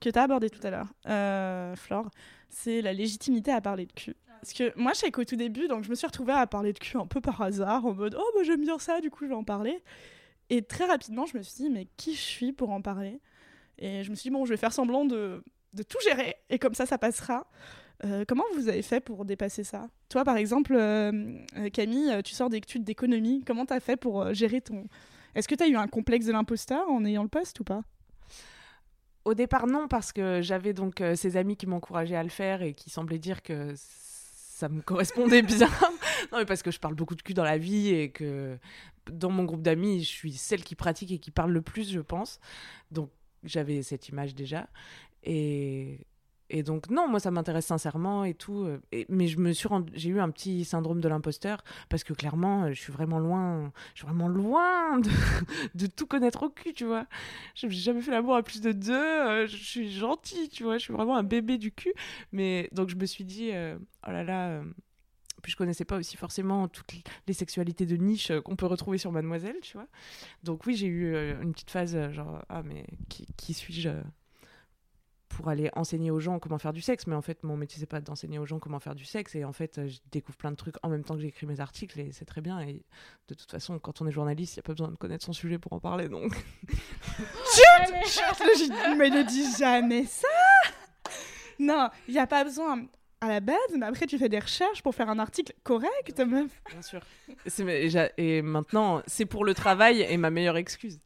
que tu as abordé tout à l'heure, euh, Flore. C'est la légitimité à parler de cul. Parce que moi, je sais qu'au tout début, donc je me suis retrouvée à parler de cul un peu par hasard, en mode oh, bah, j'aime bien ça, du coup, je vais en parler. Et très rapidement, je me suis dit, mais qui je suis pour en parler? Et je me suis dit, bon, je vais faire semblant de, de tout gérer, et comme ça, ça passera. Euh, comment vous avez fait pour dépasser ça? Toi, par exemple, Camille, tu sors d'études d'économie. Comment t'as fait pour gérer ton... Est-ce que t'as eu un complexe de l'imposteur en ayant le poste ou pas? Au départ, non, parce que j'avais donc euh, ces amis qui m'encourageaient à le faire et qui semblaient dire que ça me correspondait bien. non, mais parce que je parle beaucoup de cul dans la vie et que dans mon groupe d'amis, je suis celle qui pratique et qui parle le plus, je pense. Donc, j'avais cette image déjà. Et, et donc, non, moi, ça m'intéresse sincèrement et tout. euh, mais je me suis j'ai eu un petit syndrome de l'imposteur parce que clairement, euh, je suis vraiment loin, je suis vraiment loin de, tout connaître au cul, tu vois. J'ai jamais fait l'amour à plus de deux. euh, je suis gentille, tu vois. Je suis vraiment un bébé du cul. Mais donc je me suis dit, oh là là. puis je connaissais pas aussi forcément toutes les sexualités de niche qu'on peut retrouver sur Mademoiselle, tu vois. Donc oui, j'ai eu une petite phase genre ah mais qui, suis-je pour aller enseigner aux gens comment faire du sexe Mais en fait, mon métier c'est pas d'enseigner aux gens comment faire du sexe et en fait, euh, je découvre plein de trucs en même temps que j'écris mes articles et c'est très bien. Et de toute façon, quand on est journaliste, il y a pas besoin de connaître son sujet pour en parler, donc. Je mais ne dis jamais ça Non, il n'y a pas besoin à la base, mais après tu fais des recherches pour faire un article correct, meuf. Bien sûr. C'est- mais j'a- Et maintenant, c'est pour le travail et ma meilleure excuse.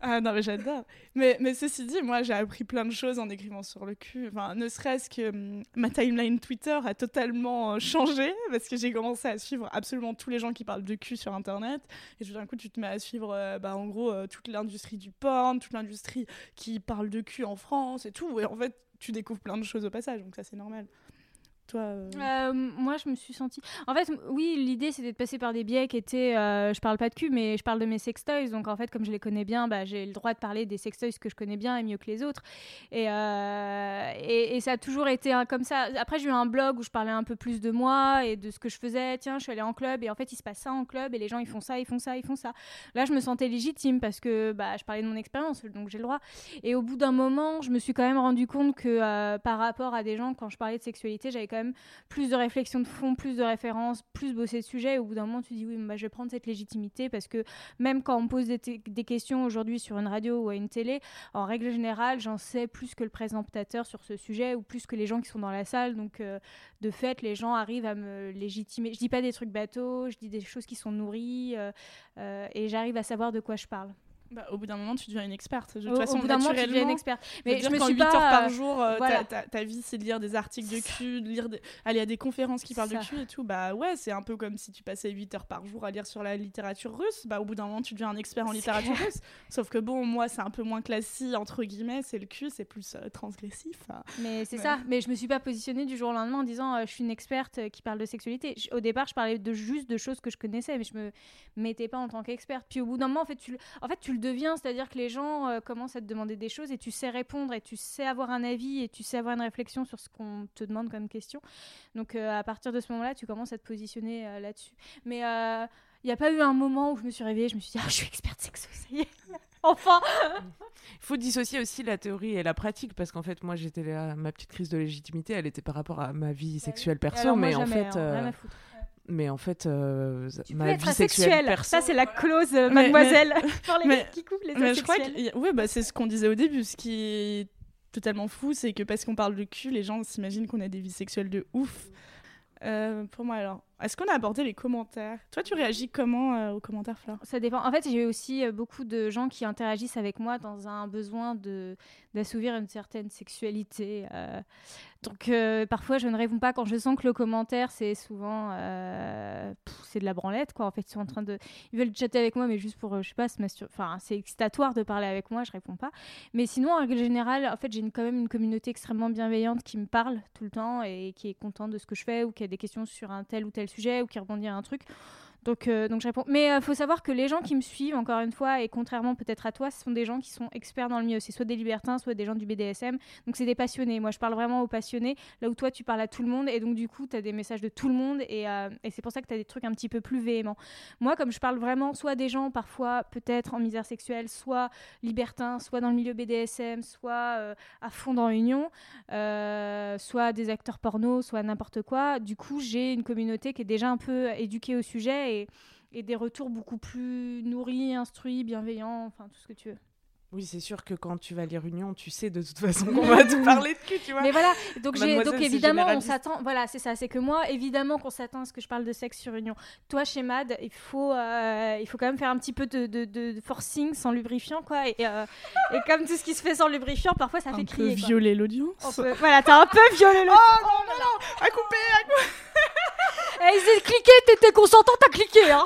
Ah non, mais j'adore. Mais, mais ceci dit, moi j'ai appris plein de choses en écrivant sur le cul. Enfin, ne serait-ce que hum, ma timeline Twitter a totalement euh, changé parce que j'ai commencé à suivre absolument tous les gens qui parlent de cul sur internet. Et tout d'un coup, tu te mets à suivre, euh, bah, en gros, euh, toute l'industrie du porn, toute l'industrie qui parle de cul en France et tout. Et en fait, tu découvres plein de choses au passage, donc ça c'est normal. Euh, Euh, moi, je me suis sentie. En fait, oui, l'idée c'était de passer par des biais qui étaient. euh, je parle pas de cul, mais je parle de mes sextoys. Donc, en fait, comme je les connais bien, bah, j'ai le droit de parler des sextoys que je connais bien et mieux que les autres. Et, euh, ça a toujours été comme ça. Après, j'ai eu un blog où je parlais un peu plus de moi et de ce que je faisais. Tiens, je suis allée en club et en fait, il se passe ça en club et les gens ils font ça, ils font ça, ils font ça. Là, je me sentais légitime parce que bah, je parlais de mon expérience, donc j'ai le droit. Et au bout d'un moment, je me suis quand même rendu compte que par rapport à des gens, quand je parlais de sexualité, j'avais quand plus de réflexion de fond, plus de références, plus bossé le sujet. Et au bout d'un moment, tu dis oui, bah, je vais prendre cette légitimité parce que même quand on me pose des questions aujourd'hui sur une radio ou à une télé, en règle générale, j'en sais plus que le présentateur sur ce sujet ou plus que les gens qui sont dans la salle. Donc, euh, de fait, les gens arrivent à me légitimer. Je dis pas des trucs bateaux, je dis des choses qui sont nourries euh, euh, et j'arrive à savoir de quoi je parle. Bah, au bout d'un moment, tu deviens une experte. De toute Au, au façon, bout d'un moment, tu deviens une naturellement, experte. Mais je me suis 8 pas heures par jour, euh, voilà. ta, ta- ta vie, c'est de lire des articles de cul, de lire des- aller à des conférences qui parlent Ça. de cul et tout. Bah ouais, c'est un peu comme si tu passais 8 heures par jour à lire sur la littérature russe. Bah au bout d'un moment, tu deviens un expert en littérature russe. Sauf que bon, moi, c'est un peu moins classique, entre guillemets, c'est le cul, c'est plus euh, transgressif. hein. Mais c'est Ouais. ça. Mais je me suis pas positionnée du jour au lendemain en disant euh, je suis une experte euh, qui parle de sexualité. Je- au départ, je parlais de juste de choses que je connaissais, mais je me mettais pas en tant qu'experte. Puis au bout d'un moment, en fait, tu le, en fait, tu le deviens, c'est-à-dire que les gens euh, commencent à te demander des choses et tu sais répondre et tu sais avoir un avis et tu sais avoir une réflexion sur ce qu'on te demande comme question. Donc euh, à partir de ce moment-là, tu commences à te positionner euh, là-dessus. Mais il n'y a pas eu un moment où je me suis réveillée, je me suis dit ah, je suis experte sexo, ça y est. enfin. Il faut dissocier aussi la théorie et la pratique parce qu'en fait, moi, j'étais là, ma petite crise de légitimité, elle était par rapport à ma vie sexuelle perso, mais en fait, hein, euh. Mais en fait, euh, Tu ma peux vie être sexuelle perso. Ça, c'est la clause, euh, Mais- mademoiselle, pour les mais- mecs qui couvrent les Mais je crois asexuels. que ouais, bah, c'est ce qu'on disait au début. Ce qui est totalement fou, c'est que parce qu'on parle de cul, les gens s'imaginent qu'on a des vies sexuelles de ouf. Euh, pour moi, alors, Est-ce qu'on a abordé les commentaires? Toi, tu réagis comment euh, aux commentaires, Fleur Ça dépend. En fait, j'ai aussi euh, beaucoup de gens qui interagissent avec moi dans un besoin d'assouvir une certaine sexualité. euh. Donc, parfois, je ne réponds pas quand je sens que le commentaire, c'est souvent... c'est de la branlette, quoi. En fait, ils sont en train de... Ils veulent chatter avec moi, mais juste pour, je sais pas, se Enfin, c'est excitatoire de parler avec moi, je réponds pas. Mais sinon, en règle générale, en fait, j'ai quand même une communauté extrêmement bienveillante qui me parle tout le temps et qui est contente de ce que je fais ou qui a des questions sur un tel ou tel sujet ou qui rebondit à un truc. Donc, euh, donc je réponds. Mais il faut savoir que les gens qui me suivent, encore une fois, et contrairement peut-être à toi, ce sont des gens qui sont experts dans le milieu. C'est soit des libertins, soit des gens du BDSM. Donc, c'est des passionnés. Moi, je parle vraiment aux passionnés, là où toi, tu parles à tout le monde. Et donc, du coup, tu as des messages de tout le monde. Et, euh, c'est pour ça que tu as des trucs un petit peu plus véhéments. Moi, comme je parle vraiment soit des gens, parfois, peut-être en misère sexuelle, soit libertins, soit dans le milieu BDSM, soit euh, à fond dans l'union, euh, soit des acteurs porno, soit n'importe quoi. Du coup, j'ai une communauté qui est déjà un peu éduquée au sujet et, et des retours beaucoup plus nourris, instruits, bienveillants, enfin tout ce que tu veux. Oui, c'est sûr que quand tu vas lire Union, tu sais de toute façon qu'on va te parler de cul, tu vois. Mais voilà, donc, donc évidemment, on s'attend. Voilà, c'est ça. C'est que moi, évidemment, qu'on s'attend à ce que je parle de sexe sur Union. Toi, chez Mad, il faut, euh, il faut quand même faire un petit peu de, de, de- de forcing sans lubrifiant, quoi. Et, euh, et comme tout ce qui se fait sans lubrifiant, parfois, ça Un fait peu crier. quoi. violer l'audience. Peut- Voilà, t'as un peu violé le. Oh non, non, non À couper, Eh, ils ont cliqué, t'étais consentant, t'as cliqué, hein.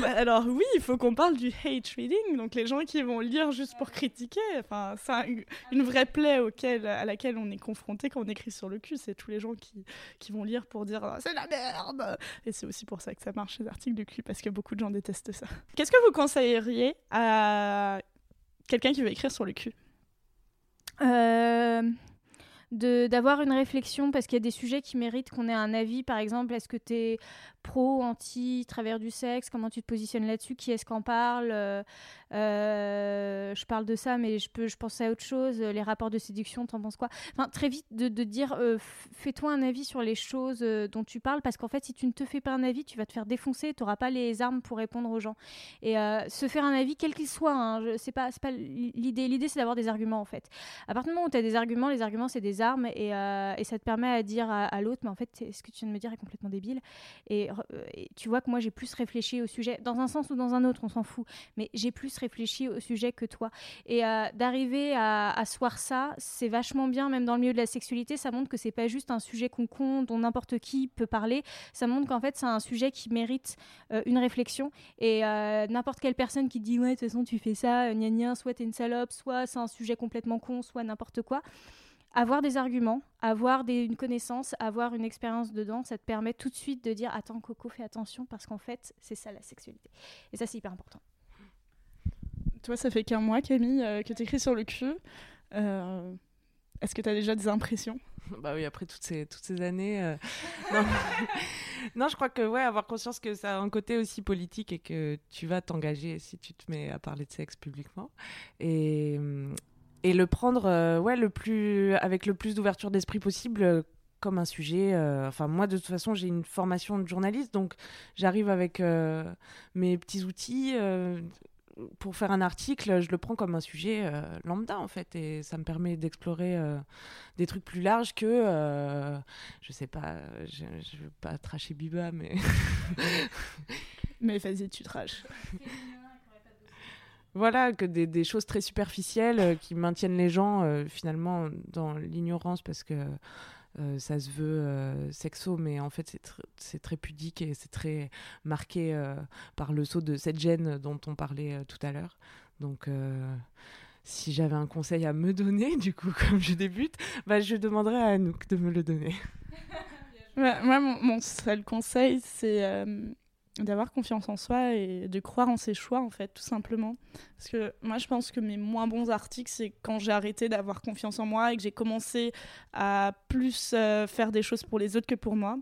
Bah, alors oui, il faut qu'on parle du hate reading, donc les gens qui vont lire juste pour critiquer. Enfin, c'est un- une vraie plaie auquel, à laquelle on est confronté quand on écrit sur le cul. C'est tous les gens qui, qui vont lire pour dire Ah, c'est la merde. Et c'est aussi pour ça que ça marche les articles de cul parce que beaucoup de gens détestent ça. Qu'est-ce que vous conseilleriez à quelqu'un qui veut écrire sur le cul? Euh, d'avoir une réflexion parce qu'il y a des sujets qui méritent qu'on ait un avis. Par exemple est-ce que tu es pro anti travers du sexe? Comment tu te positionnes là-dessus? Qui est-ce qu'en parle? Euh, euh, je parle de ça mais je peux je pensais à autre chose. Les rapports de séduction t'en penses quoi? Enfin très vite de, de dire euh, fais-toi un avis sur les choses dont tu parles parce qu'en fait si tu ne te fais pas un avis tu vas te faire défoncer tu n'auras pas les armes pour répondre aux gens. Et se faire un avis quel qu'il soit hein, c'est pas pas l'idée. L'idée c'est d'avoir des arguments en fait. À partir du moment où tu as des arguments, les arguments, c'est des armes et, euh, et ça te permet à dire à, à l'autre, mais en fait, ce que tu viens de me dire est complètement débile. Euh, et tu vois que moi, j'ai plus réfléchi au sujet, dans un sens ou dans un autre, on s'en fout, mais j'ai plus réfléchi au sujet que toi. Et euh, d'arriver à asseoir ça, c'est vachement bien, même dans le milieu de la sexualité, ça montre que c'est pas juste un sujet con con dont n'importe qui peut parler, ça montre qu'en fait, c'est un sujet qui mérite une réflexion. Et n'importe quelle personne qui dit, ouais, de toute façon, tu fais ça, gna gna, soit t'es une salope, soit c'est un sujet complètement con, soit n'importe quoi. Avoir des arguments, avoir des, une connaissance, avoir une expérience dedans, ça te permet tout de suite de dire Attends, Coco, fais attention parce qu'en fait, c'est ça la sexualité. Et ça, c'est hyper important. Toi, ça fait qu'un mois, Camille, euh, que tu écris sur le cul. Euh, Est-ce que tu as déjà des impressions? Bah oui, après toutes ces, toutes ces années. euh, Non. non, je crois que ouais, avoir conscience que ça a un côté aussi politique et que tu vas t'engager si tu te mets à parler de sexe publiquement. Et, hum, et le prendre euh, ouais, le plus, avec le plus d'ouverture d'esprit possible. euh, comme un sujet. euh, Enfin, moi, de toute façon, j'ai une formation de journaliste, donc j'arrive avec euh, mes petits outils. euh, pour faire un article, je le prends comme un sujet euh, lambda en fait, et ça me permet d'explorer euh, des trucs plus larges que, euh, je sais pas, je, je veux pas tracher Biba, mais Mais vas-y, tu traches. voilà, que des, choses très superficielles euh, qui maintiennent les gens euh, finalement dans l'ignorance parce que euh, ça se veut sexo, mais en fait c'est tr- c'est très pudique et c'est très marqué par le saut de cette gêne dont on parlait tout à l'heure. Donc si j'avais un conseil à me donner, du coup, comme je débute, bah, je demanderais à Anouk de me le donner. Ouais, moi, mon, seul conseil, c'est d'avoir confiance en soi et de croire en ses choix, en fait, tout simplement. Parce que moi, je pense que mes moins bons articles, c'est quand j'ai arrêté d'avoir confiance en moi et que j'ai commencé à plus euh, faire des choses pour les autres que pour moi.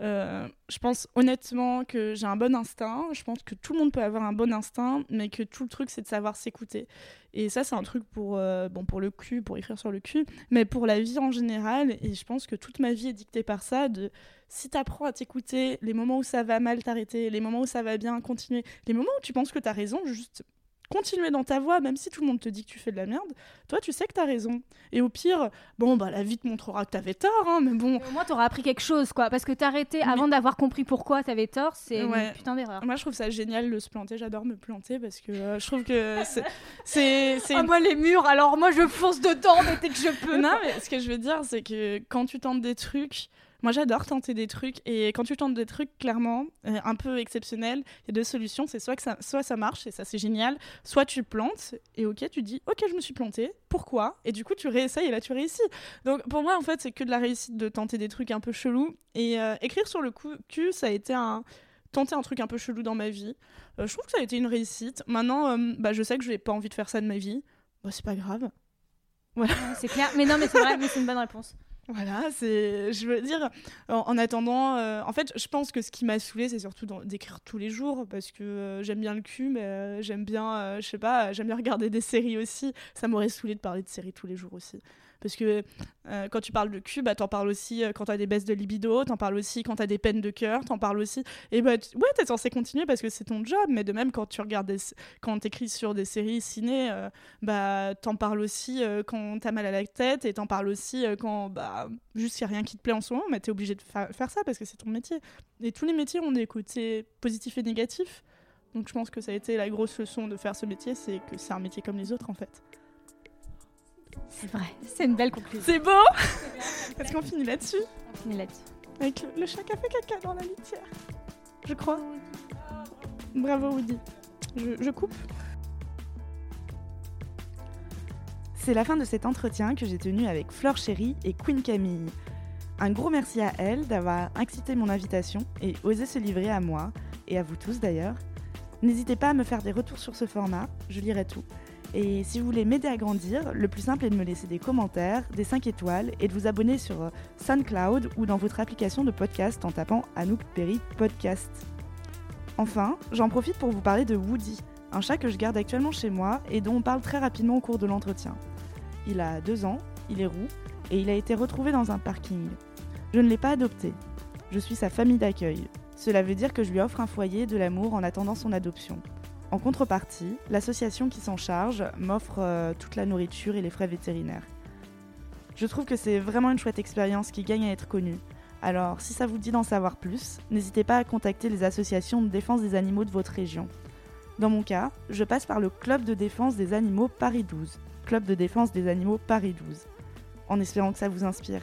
Euh, je pense honnêtement que j'ai un bon instinct. Je pense que tout le monde peut avoir un bon instinct, mais que tout le truc, c'est de savoir s'écouter. Et ça, c'est un truc pour, euh, bon, pour le cul, pour écrire sur le cul, mais pour la vie en général. Et je pense que toute ma vie est dictée par ça. De si tu apprends à t'écouter, les moments où ça va mal, t'arrêter, les moments où ça va bien, continuer, les moments où tu penses que tu as raison, juste continuer dans ta voie, même si tout le monde te dit que tu fais de la merde, toi tu sais que t'as raison. Et au pire, bon bah la vie te montrera que t'avais tort, hein, mais bon. Au moins, t'auras appris quelque chose, quoi. Parce que t'arrêter avant d'avoir compris pourquoi t'avais tort, c'est Ouais. une putain d'erreur. Moi je trouve ça génial de se planter, j'adore me planter parce que euh, je trouve que c'est- c'est c'est Ah, moi, les murs, alors moi, je fonce dedans dès que je peux. Non, mais ce que je veux dire, c'est que quand tu tentes des trucs, moi j'adore tenter des trucs, et quand tu tentes des trucs clairement euh, un peu exceptionnels, il y a deux solutions c'est soit, que ça, soit ça marche, et ça c'est génial, soit tu plantes, et ok, tu dis ok, je me suis planté, pourquoi? Et du coup, tu réessayes, et là tu réussis. Donc pour moi, en fait, c'est que de la réussite de tenter des trucs un peu chelous, et euh, écrire sur le coup, cul, ça a été un. Tenter un truc un peu chelou dans ma vie. Euh, je trouve que ça a été une réussite. Maintenant, bah, je sais que je n'ai pas envie de faire ça de ma vie. Bah, c'est pas grave. C'est clair. Mais non, mais c'est vrai, mais c'est une bonne réponse. Voilà, c'est, je veux dire, en, en attendant, euh, en fait, je pense que ce qui m'a saoulé, c'est surtout d'écrire tous les jours, parce que euh, j'aime bien le cul, mais euh, j'aime bien, je sais pas, j'aime bien regarder des séries aussi. Ça m'aurait saoulé de parler de séries tous les jours aussi. Parce que euh, quand tu parles de cul, bah, t'en parles aussi euh, quand t'as des baisses de libido, t'en parles aussi quand t'as des peines de cœur, t'en parles aussi. Et bah, ouais, t'es censé continuer parce que c'est ton job, mais de même quand tu regardes des, quand t'écris sur des séries ciné, euh, bah, t'en parles aussi quand t'as mal à la tête et t'en parles aussi quand, bah, juste y a rien qui te plaît en ce moment, mais t'es obligé de fa- faire ça parce que c'est ton métier. Et tous les métiers ont des côtés positifs et négatifs. Donc je pense que ça a été la grosse leçon de faire ce métier, c'est que c'est un métier comme les autres en fait. C'est vrai. C'est une belle conclusion. C'est beau Est-ce qu'on finit là-dessus On finit là-dessus. Avec le, le chat qui a fait caca dans la litière. Je crois. Bravo Woody. Je, je coupe. C'est la fin de cet entretien que j'ai tenu avec Fleur Chéry et Queen Camille. Un gros merci à elle d'avoir accepté mon invitation et osé se livrer à moi, et à vous tous d'ailleurs. N'hésitez pas à me faire des retours sur ce format, je lirai tout. Et si vous voulez m'aider à grandir, le plus simple est de me laisser des commentaires, des 5 étoiles et de vous abonner sur euh, SoundCloud ou dans votre application de podcast en tapant Anouk Perry Podcast. Enfin, j'en profite pour vous parler de Woody, un chat que je garde actuellement chez moi et dont on parle très rapidement au cours de l'entretien. Il a deux ans, il est roux et il a été retrouvé dans un parking. Je ne l'ai pas adopté. Je suis sa famille d'accueil. Cela veut dire que je lui offre un foyer de l'amour en attendant son adoption. En contrepartie, l'association qui s'en charge m'offre euh, toute la nourriture et les frais vétérinaires. Je trouve que c'est vraiment une chouette expérience qui gagne à être connue. Alors, si ça vous dit d'en savoir plus, n'hésitez pas à contacter les associations de défense des animaux de votre région. Dans mon cas, je passe par le Club de défense des animaux Paris 12. Club de défense des animaux Paris 12. En espérant que ça vous inspire.